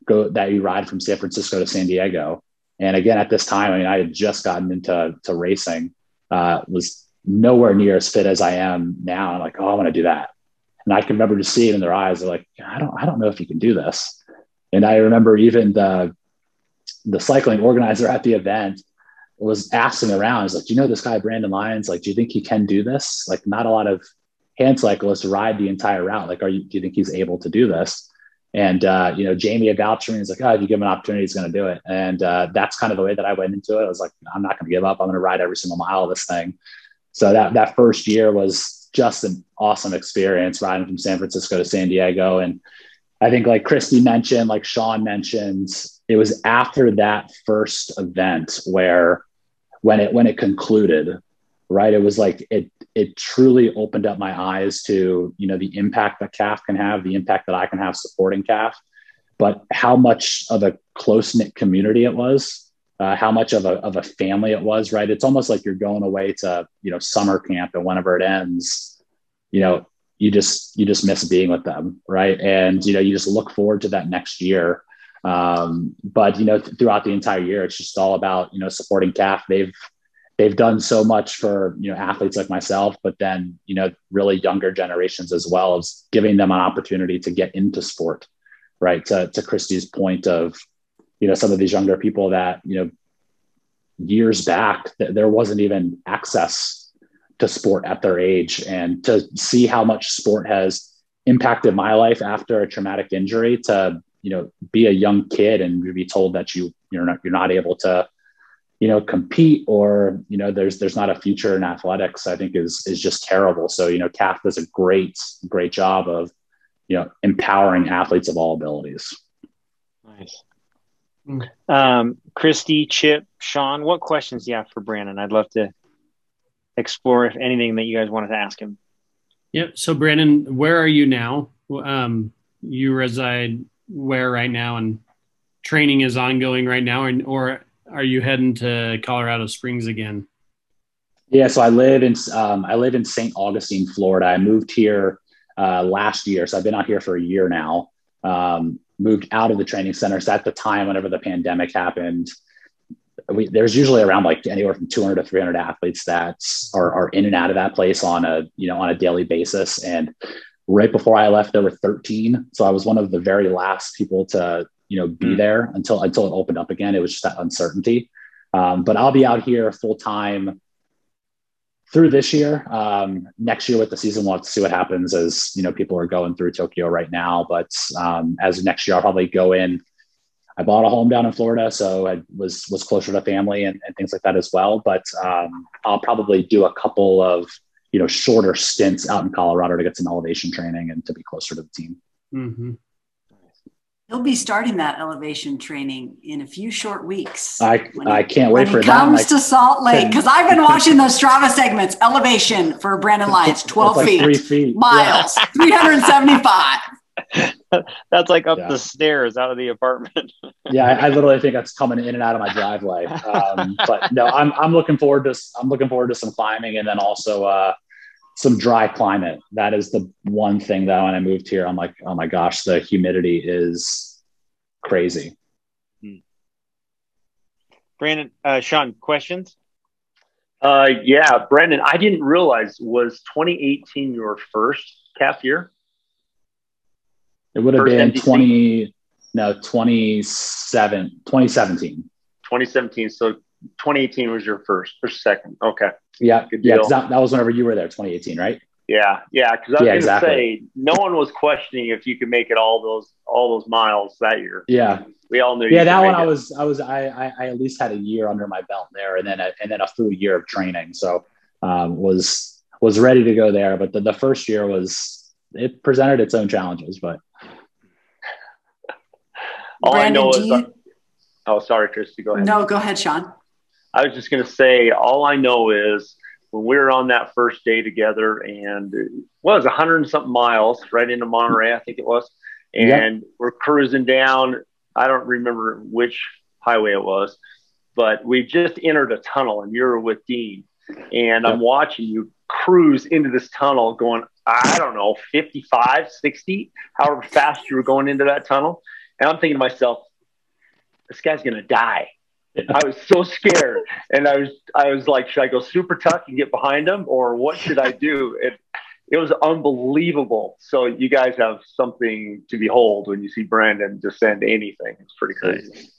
E: go that you ride from San Francisco to San Diego. And again, at this time, I mean, I had just gotten into to racing. Uh, was nowhere near as fit as I am now. I'm like, oh, I want to do that. And I can remember just seeing in their eyes, they're like, I don't, I don't know if you can do this. And I remember even the the cycling organizer at the event was asking around. He's like, do you know this guy, Brandon Lyons? Like, do you think he can do this? Like, not a lot of hand cyclists ride the entire route. Like, are you, do you think he's able to do this? And, uh, you know, Jamie me. He's like, oh, if you give him an opportunity, he's going to do it. And uh, that's kind of the way that I went into it. I was like, I'm not going to give up. I'm going to ride every single mile of this thing. So that that first year was just an awesome experience riding from San Francisco to San Diego. And I think like Christy mentioned, like Sean mentioned, it was after that first event where when it when it concluded, right? It was like it it truly opened up my eyes to you know the impact that CAF can have, the impact that I can have supporting CAF, but how much of a close knit community it was uh, how much of a, of a family it was, right? It's almost like you're going away to, you know, summer camp and whenever it ends, you know, you just, you just miss being with them. Right. And, you know, you just look forward to that next year. Um, but, you know, th- throughout the entire year, it's just all about, you know, supporting CAF. They've, they've done so much for, you know, athletes like myself, but then, you know, really younger generations as well as giving them an opportunity to get into sport. Right. To, to Christy's point of, you know some of these younger people that you know years back th- there wasn't even access to sport at their age. And to see how much sport has impacted my life after a traumatic injury to you know be a young kid and be told that you you're not you're not able to you know compete or you know there's there's not a future in athletics i think is is just terrible. So you know CAF does a great great job of you know empowering athletes of all abilities.
A: Nice um, Christy, Chip, Sean, what questions do you have for Brandon? I'd love to explore if anything that you guys wanted to ask him.
B: Yep. So, Brandon, where are you now? Um, you reside where right now, and training is ongoing right now, and or are you heading to Colorado Springs again?
E: Yeah. So I live in um, I live in St. Augustine, Florida. I moved here uh, last year, so I've been out here for a year now. Um, moved out of the training center. So at the time, whenever the pandemic happened, we, there's usually around like anywhere from 200 to 300 athletes that are, are in and out of that place on a you know on a daily basis. And right before I left, there were 13. So I was one of the very last people to you know be mm. there until until it opened up again. It was just that uncertainty. Um, but I'll be out here full time through this year. Um, next year with the season, we'll have to see what happens as you know people are going through Tokyo right now. But um, as next year, I'll probably go in. I bought a home down in Florida, so I was was closer to family and, and things like that as well. But um, I'll probably do a couple of you know shorter stints out in Colorado to get some elevation training and to be closer to the team.
B: Mm-hmm.
D: He'll be starting that elevation training in a few short weeks.
E: I,
D: he,
E: I can't wait for
D: that. comes to Salt Lake because I've been watching those Strava segments. Elevation for Brandon Lyons, 12
E: like
D: feet,
E: three feet,
D: miles, yeah. 375.
A: that's like up yeah. the stairs out of the apartment.
E: yeah, I, I, literally think that's coming in and out of my driveway. Um, but no, I'm I'm looking forward to I'm looking forward to some climbing and then also uh, some dry climate. That is the one thing that when I moved here, I'm like, oh my gosh, the humidity is crazy.
A: Brandon, uh, Sean, questions?
C: Uh, yeah, Brandon, I didn't realize was 2018 your first CAF year?
E: It would have first been MDC? 20, no, 27, 2017.
C: 2017. So 2018 was your first or second. Okay.
E: Yeah. Good deal. Yeah. That, that was whenever you were there, 2018, right?
C: Yeah, yeah. Because I was yeah, going to exactly. say, no one was questioning if you could make it all those all those miles that year.
E: Yeah,
C: we all knew.
E: Yeah, that one I was I was I, I, I at least had a year under my belt there, and then a, and then a full year of training. So um, was was ready to go there. But the, the first year was it presented its own challenges. But
C: all Brandon, I know is. You... oh, sorry, Christy. Go ahead.
D: No, go ahead, Sean.
C: I was just going to say, all I know is when we were on that first day together and it was a hundred and something miles right into Monterey, I think it was. And yep. we're cruising down. I don't remember which highway it was, but we just entered a tunnel and you're with Dean and yep. I'm watching you cruise into this tunnel going, I don't know, 55, 60, however fast you were going into that tunnel. And I'm thinking to myself, this guy's going to die. I was so scared, and I was I was like, should I go super tuck and get behind him, or what should I do? It it was unbelievable. So you guys have something to behold when you see Brandon descend anything. It's pretty crazy.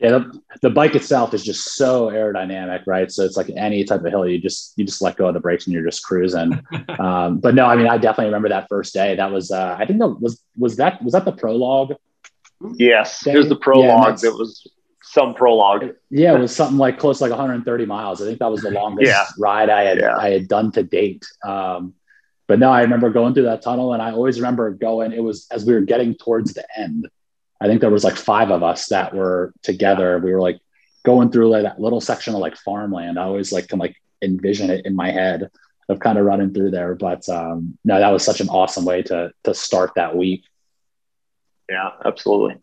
E: Yeah, the, the, bike itself is just so aerodynamic, right? So it's like any type of hill, you just you just let go of the brakes and you're just cruising. um, but no, I mean, I definitely remember that first day. That was uh, I think that was was that was that the prologue.
C: Yes, day? it was the prologue yeah, that was some prologue.
E: Yeah, it was something like close to like 130 miles. I think that was the longest yeah. ride I had yeah. I had done to date. Um, but no, I remember going through that tunnel, and I always remember going. It was as we were getting towards the end. I think there was like five of us that were together. We were like going through like that little section of like farmland. I always like can like envision it in my head of kind of running through there. But um, no, that was such an awesome way to to start that week.
C: Yeah, absolutely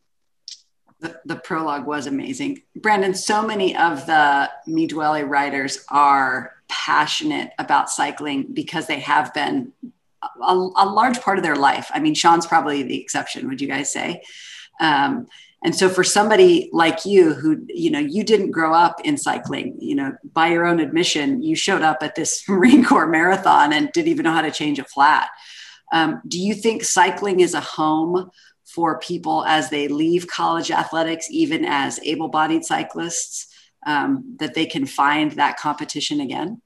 D: the, prologue was amazing. Brandon, so many of the Mi Duele riders are passionate about cycling because they have been a, a, large part of their life. I mean, Sean's probably the exception, would you guys say? Um, and so for somebody like you who, you know, you didn't grow up in cycling, you know, by your own admission, you showed up at this Marine Corps marathon and didn't even know how to change a flat. Um, do you think cycling is a home for people as they leave college athletics, even as able bodied cyclists, um, that they can find that competition again?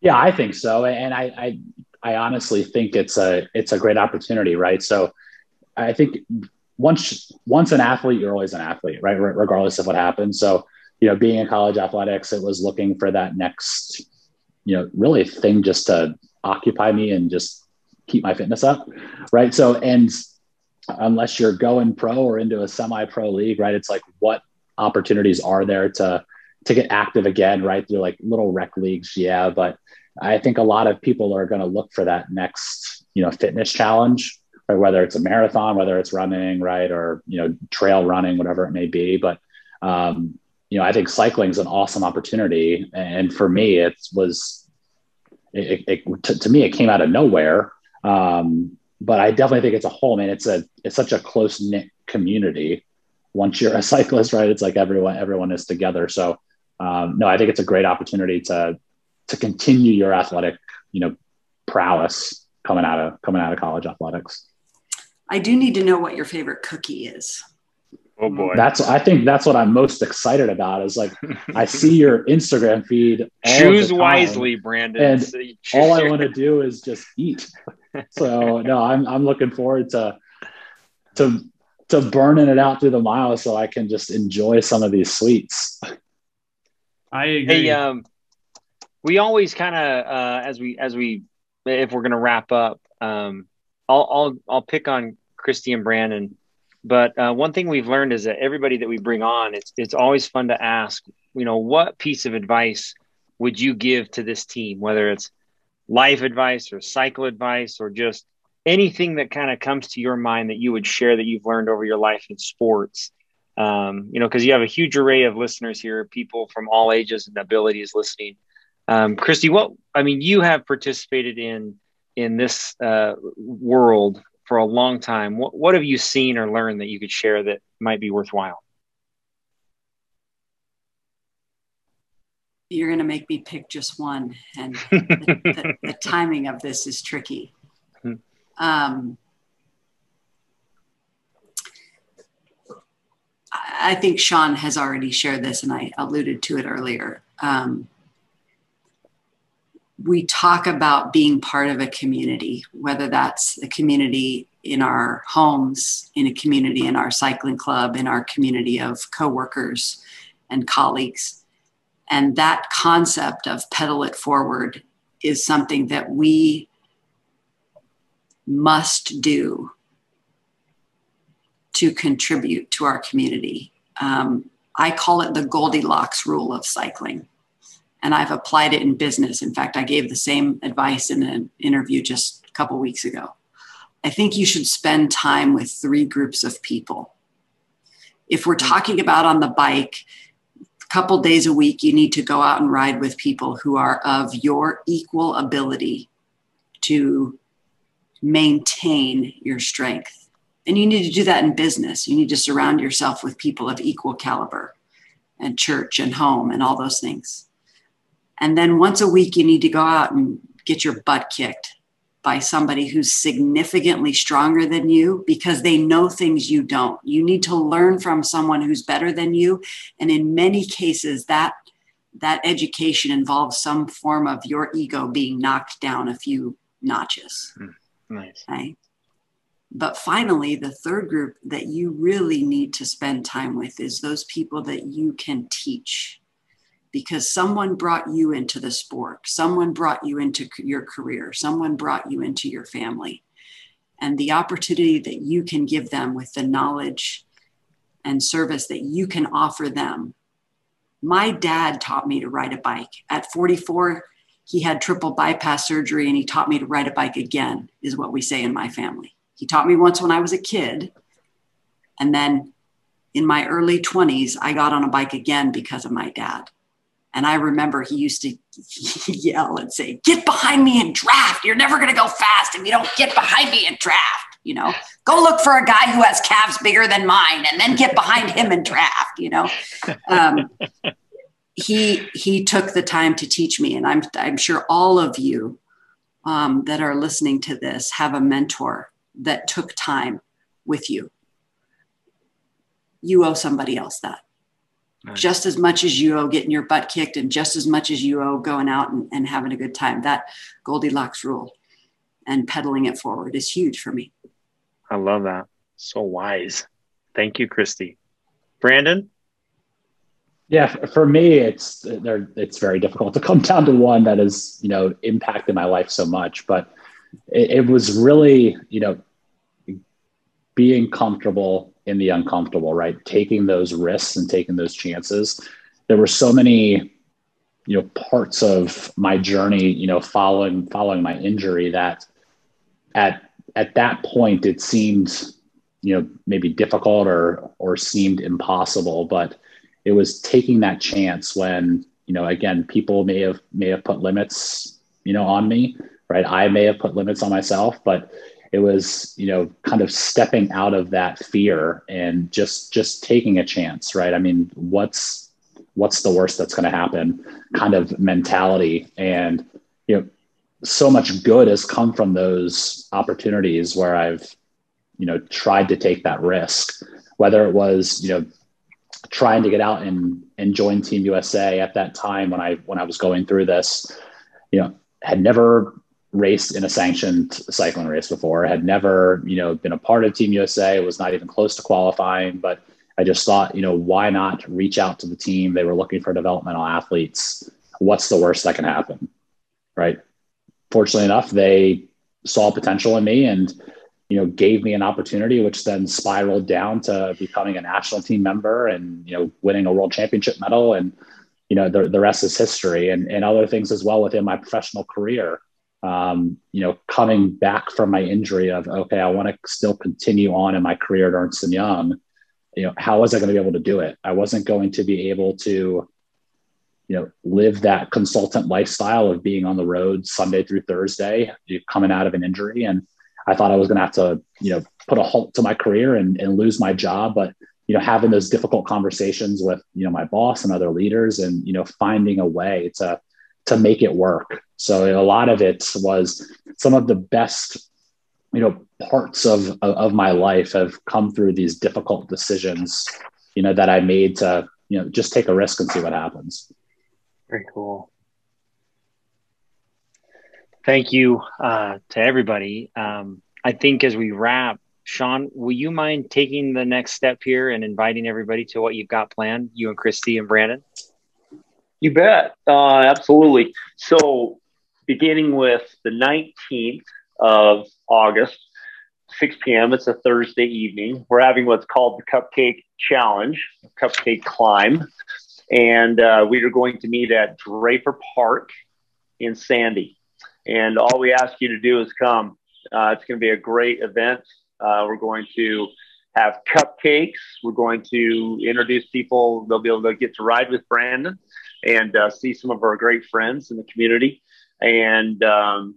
E: Yeah, I think so. And I, I, I honestly think it's a, it's a great opportunity, right? So I think once, once an athlete, you're always an athlete, right? Regardless of what happens. So, you know, being in college athletics, it was looking for that next, you know, really thing just to occupy me and just keep my fitness up. Right. So, and unless you're going pro or into a semi-pro league, right? It's like what opportunities are there to to get active again, right? Through like little rec leagues, yeah. But I think a lot of people are going to look for that next, you know, fitness challenge, right? Whether it's a marathon, whether it's running, right, or you know, trail running, whatever it may be. But um, you know, I think cycling is an awesome opportunity, and for me, it was it, it, to, to me it came out of nowhere. Um, but I definitely think it's a whole. man. it's a it's such a close knit community. Once you're a cyclist, right? It's like everyone everyone is together. So um, no, I think it's a great opportunity to to continue your athletic, you know, prowess coming out of coming out of college athletics.
D: I do need to know what your favorite cookie is.
C: Oh boy.
E: That's I think that's what I'm most excited about is like I see your Instagram feed.
A: Choose wisely, Brandon.
E: And all I want to do is just eat. So no, I'm I'm looking forward to to to burning it out through the miles so I can just enjoy some of these sweets.
B: I agree.
A: Hey, um, we always kind of uh, as we as we if we're gonna wrap up, um, I'll I'll I'll pick on Christy and Brandon but uh, one thing we've learned is that everybody that we bring on, it's it's always fun to ask, you know, what piece of advice would you give to this team, whether it's life advice or cycle advice or just anything that kind of comes to your mind that you would share that you've learned over your life in sports. Um, you know, because you have a huge array of listeners here, people from all ages and abilities listening. Um, Christy, what I mean, you have participated in in this uh, world for a long time. What, what have you seen or learned that you could share that might be worthwhile?
D: You're going to make me pick just one, and the, the, the, timing of this is tricky. Hmm. Um, I think Sean has already shared this, and I alluded to it earlier. Um, we talk about being part of a community, whether that's a community in our homes, in a community in our cycling club, in our community of coworkers and colleagues. And that concept of pedal it forward is something that we must do to contribute to our community. Um, I call it the Goldilocks rule of cycling. And I've applied it in business. In fact, I gave the same advice in an interview just a couple weeks ago. I think you should spend time with three groups of people. If we're talking about on the bike, couple days a week, you need to go out and ride with people who are of your equal ability to maintain your strength. And you need to do that in business. You need to surround yourself with people of equal caliber and church and home and all those things. And then once a week, you need to go out and get your butt kicked by somebody who's significantly stronger than you because they know things you don't. You need to learn from someone who's better than you. And in many cases, that that education involves some form of your ego being knocked down a few notches.
A: Mm, nice.
D: Right. But finally, the third group that you really need to spend time with is those people that you can teach because someone brought you into the sport, someone brought you into your career, someone brought you into your family. And the opportunity that you can give them with the knowledge and service that you can offer them. My dad taught me to ride a bike. At 44, he had triple bypass surgery and he taught me to ride a bike again, is what we say in my family. He taught me once when I was a kid. And then in my early 20s, I got on a bike again because of my dad. And I remember he used to yell and say, Get behind me and draft. You're never going to go fast if you don't get behind me and draft. You know, go look for a guy who has calves bigger than mine and then get behind him and draft. You know, um, he he took the time to teach me, and I'm I'm sure all of you um, that are listening to this have a mentor that took time with you. You owe somebody else that. Nice. just as much as you owe getting your butt kicked and just as much as you owe going out and, and having a good time. That Goldilocks rule and pedaling it forward is huge for me.
A: I love that. So wise. Thank you, Christy. Brandon?
E: Yeah, for me, it's it's very difficult to come down to one that has you know impacted my life so much. But it, it was really you know being comfortable in the uncomfortable, right? Taking those risks and taking those chances. There were so many, you know, parts of my journey, you know, following following my injury that at at that point it seemed, you know, maybe difficult or or seemed impossible. But it was taking that chance when, you know, again, people may have may have put limits, you know, on me, right? I may have put limits on myself, but it was you know kind of stepping out of that fear and just just taking a chance right? I mean what's what's the worst that's going to happen kind of mentality. And you know so much good has come from those opportunities where i've you know tried to take that risk whether it was you know trying to get out and and join team usa at that time when i when i was going through this you know had never raced in a sanctioned cycling race before. Had never, you know, been a part of Team USA. Was not even close to qualifying, but I just thought, you know, why not reach out to the team? They were looking for developmental athletes. What's the worst that can happen, right? Fortunately enough, they saw potential in me and you know gave me an opportunity which then spiraled down to becoming a national team member and you know winning a world championship medal and you know the, the rest is history and, and other things as well within my professional career um, you know, coming back from my injury of, okay, I want to still continue on in my career at Ernst and Young, you know, how was I going to be able to do it? I wasn't going to be able to, you know, live that consultant lifestyle of being on the road Sunday through Thursday, coming out of an injury. And I thought I was going to have to, you know, put a halt to my career and, and lose my job. But, you know, having those difficult conversations with, you know, my boss and other leaders and, you know, finding a way to, to make it work. So a lot of it was some of the best, you know, parts of, of, my life have come through these difficult decisions you know, that I made to, you know, just take a risk and see what happens.
A: Very cool. Thank you uh, to everybody. Um, I think as we wrap, Sean, will you mind taking the next step here and inviting everybody to what you've got planned, you and Christy and Brandon?
C: You bet. Uh, absolutely. So, beginning with the 19th of August, 6 p.m., it's a Thursday evening. We're having what's called the Cupcake Challenge, Cupcake Climb. And uh, we are going to meet at Draper Park in Sandy. And all we ask you to do is come. Uh, it's going to be a great event. Uh, we're going to have cupcakes. We're going to introduce people. They'll be able to get to ride with Brandon and uh, see some of our great friends in the community. And um,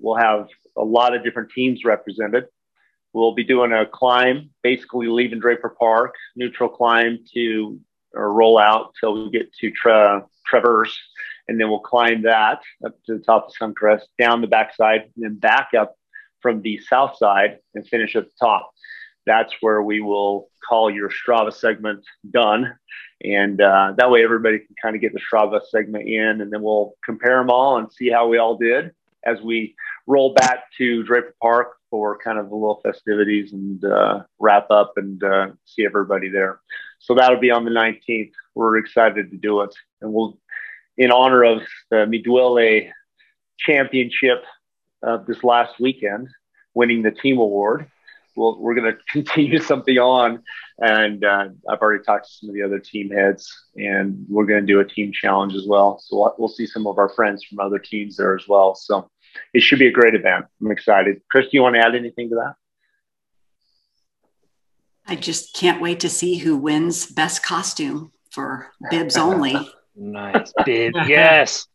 C: we'll have a lot of different teams represented. We'll be doing a climb, basically leaving Draper Park, neutral climb to or roll out till we get to tra- Traverse and then we'll climb that up to the top of Suncrest, down the backside, and then back up from the south side and finish at the top. That's where we will call your Strava segment done. And uh, that way everybody can kind of get the Strava segment in, and then we'll compare them all and see how we all did as we roll back to Draper Park for kind of a little festivities and uh, wrap up and uh, see everybody there. So that'll be on the 19th. We're excited to do it. And we'll in honor of the Miduele championship this last weekend, winning the team award. We'll, we're going to continue something on, and uh, I've already talked to some of the other team heads, and we're going to do a team challenge as well. So we'll, we'll see some of our friends from other teams there as well. So it should be a great event. I'm excited. Chris, do you want to add anything to that?
D: I just can't wait to see who wins best costume for bibs only.
A: Nice. Bib. yes.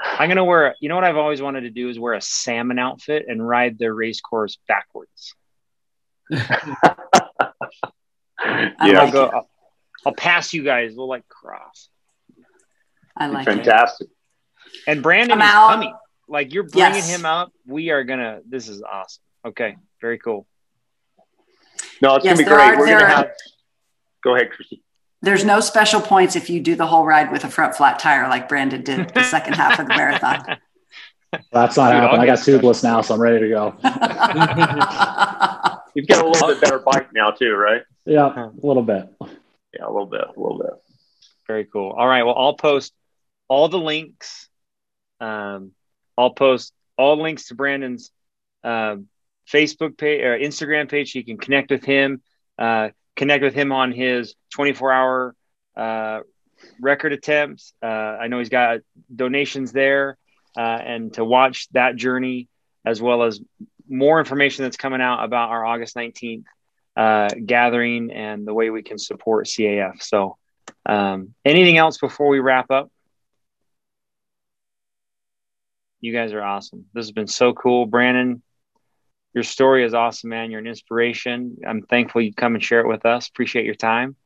A: I'm gonna wear. You know what I've always wanted to do is wear a salmon outfit and ride the race course backwards.
D: I
C: Yeah.
A: I'll
D: like
A: go. I'll, I'll pass you guys. We'll like cross.
D: I like it.
C: Fantastic.
A: And Brandon
D: I'm
A: is
D: out.
A: coming. Like you're bringing
D: Yes.
A: him up. We are gonna. This is awesome. Okay. Very cool.
C: No, it's
D: Yes,
C: gonna be great.
D: are-
C: We're gonna
D: are-
C: have. Go ahead, Christy.
D: There's no special points if you do the whole ride with a front flat tire like Brandon did the second half of the marathon.
E: That's not
A: Dude,
E: happening. I
A: get
E: got tubeless now, so I'm ready to go.
C: You've got a little bit better bike now too, right?
E: Yeah, a little bit.
C: Yeah, a little bit, a little bit.
A: Very cool. All right. Well, I'll post all the links. Um, I'll post all links to Brandon's um, Facebook page or Instagram page. So you can connect with him, uh, connect with him on his 24 hour uh, record attempts. Uh, I know he's got donations there uh, and to watch that journey as well as more information that's coming out about our August 19th uh, gathering and the way we can support CAF. So, um, anything else before we wrap up? You guys are awesome. This has been so cool. Brandon, your story is awesome, man. You're an inspiration. I'm thankful you come and share it with us. Appreciate your time.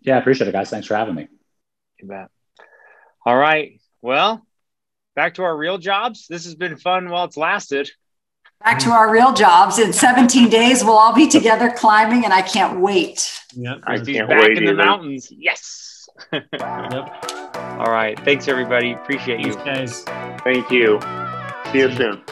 E: Yeah, I appreciate it, guys. Thanks for having me.
A: You bet. All right. Well, back to our real jobs. This has been fun while it's lasted.
D: Back to our real jobs. In 17 days, we'll all be together climbing, and I can't wait.
B: Yep.
C: I can't
A: back
C: wait
A: in the mountains. Yes.
B: Yep.
A: All right. Thanks, everybody. Appreciate you.
B: Thanks, guys.
C: Thank you. See you soon.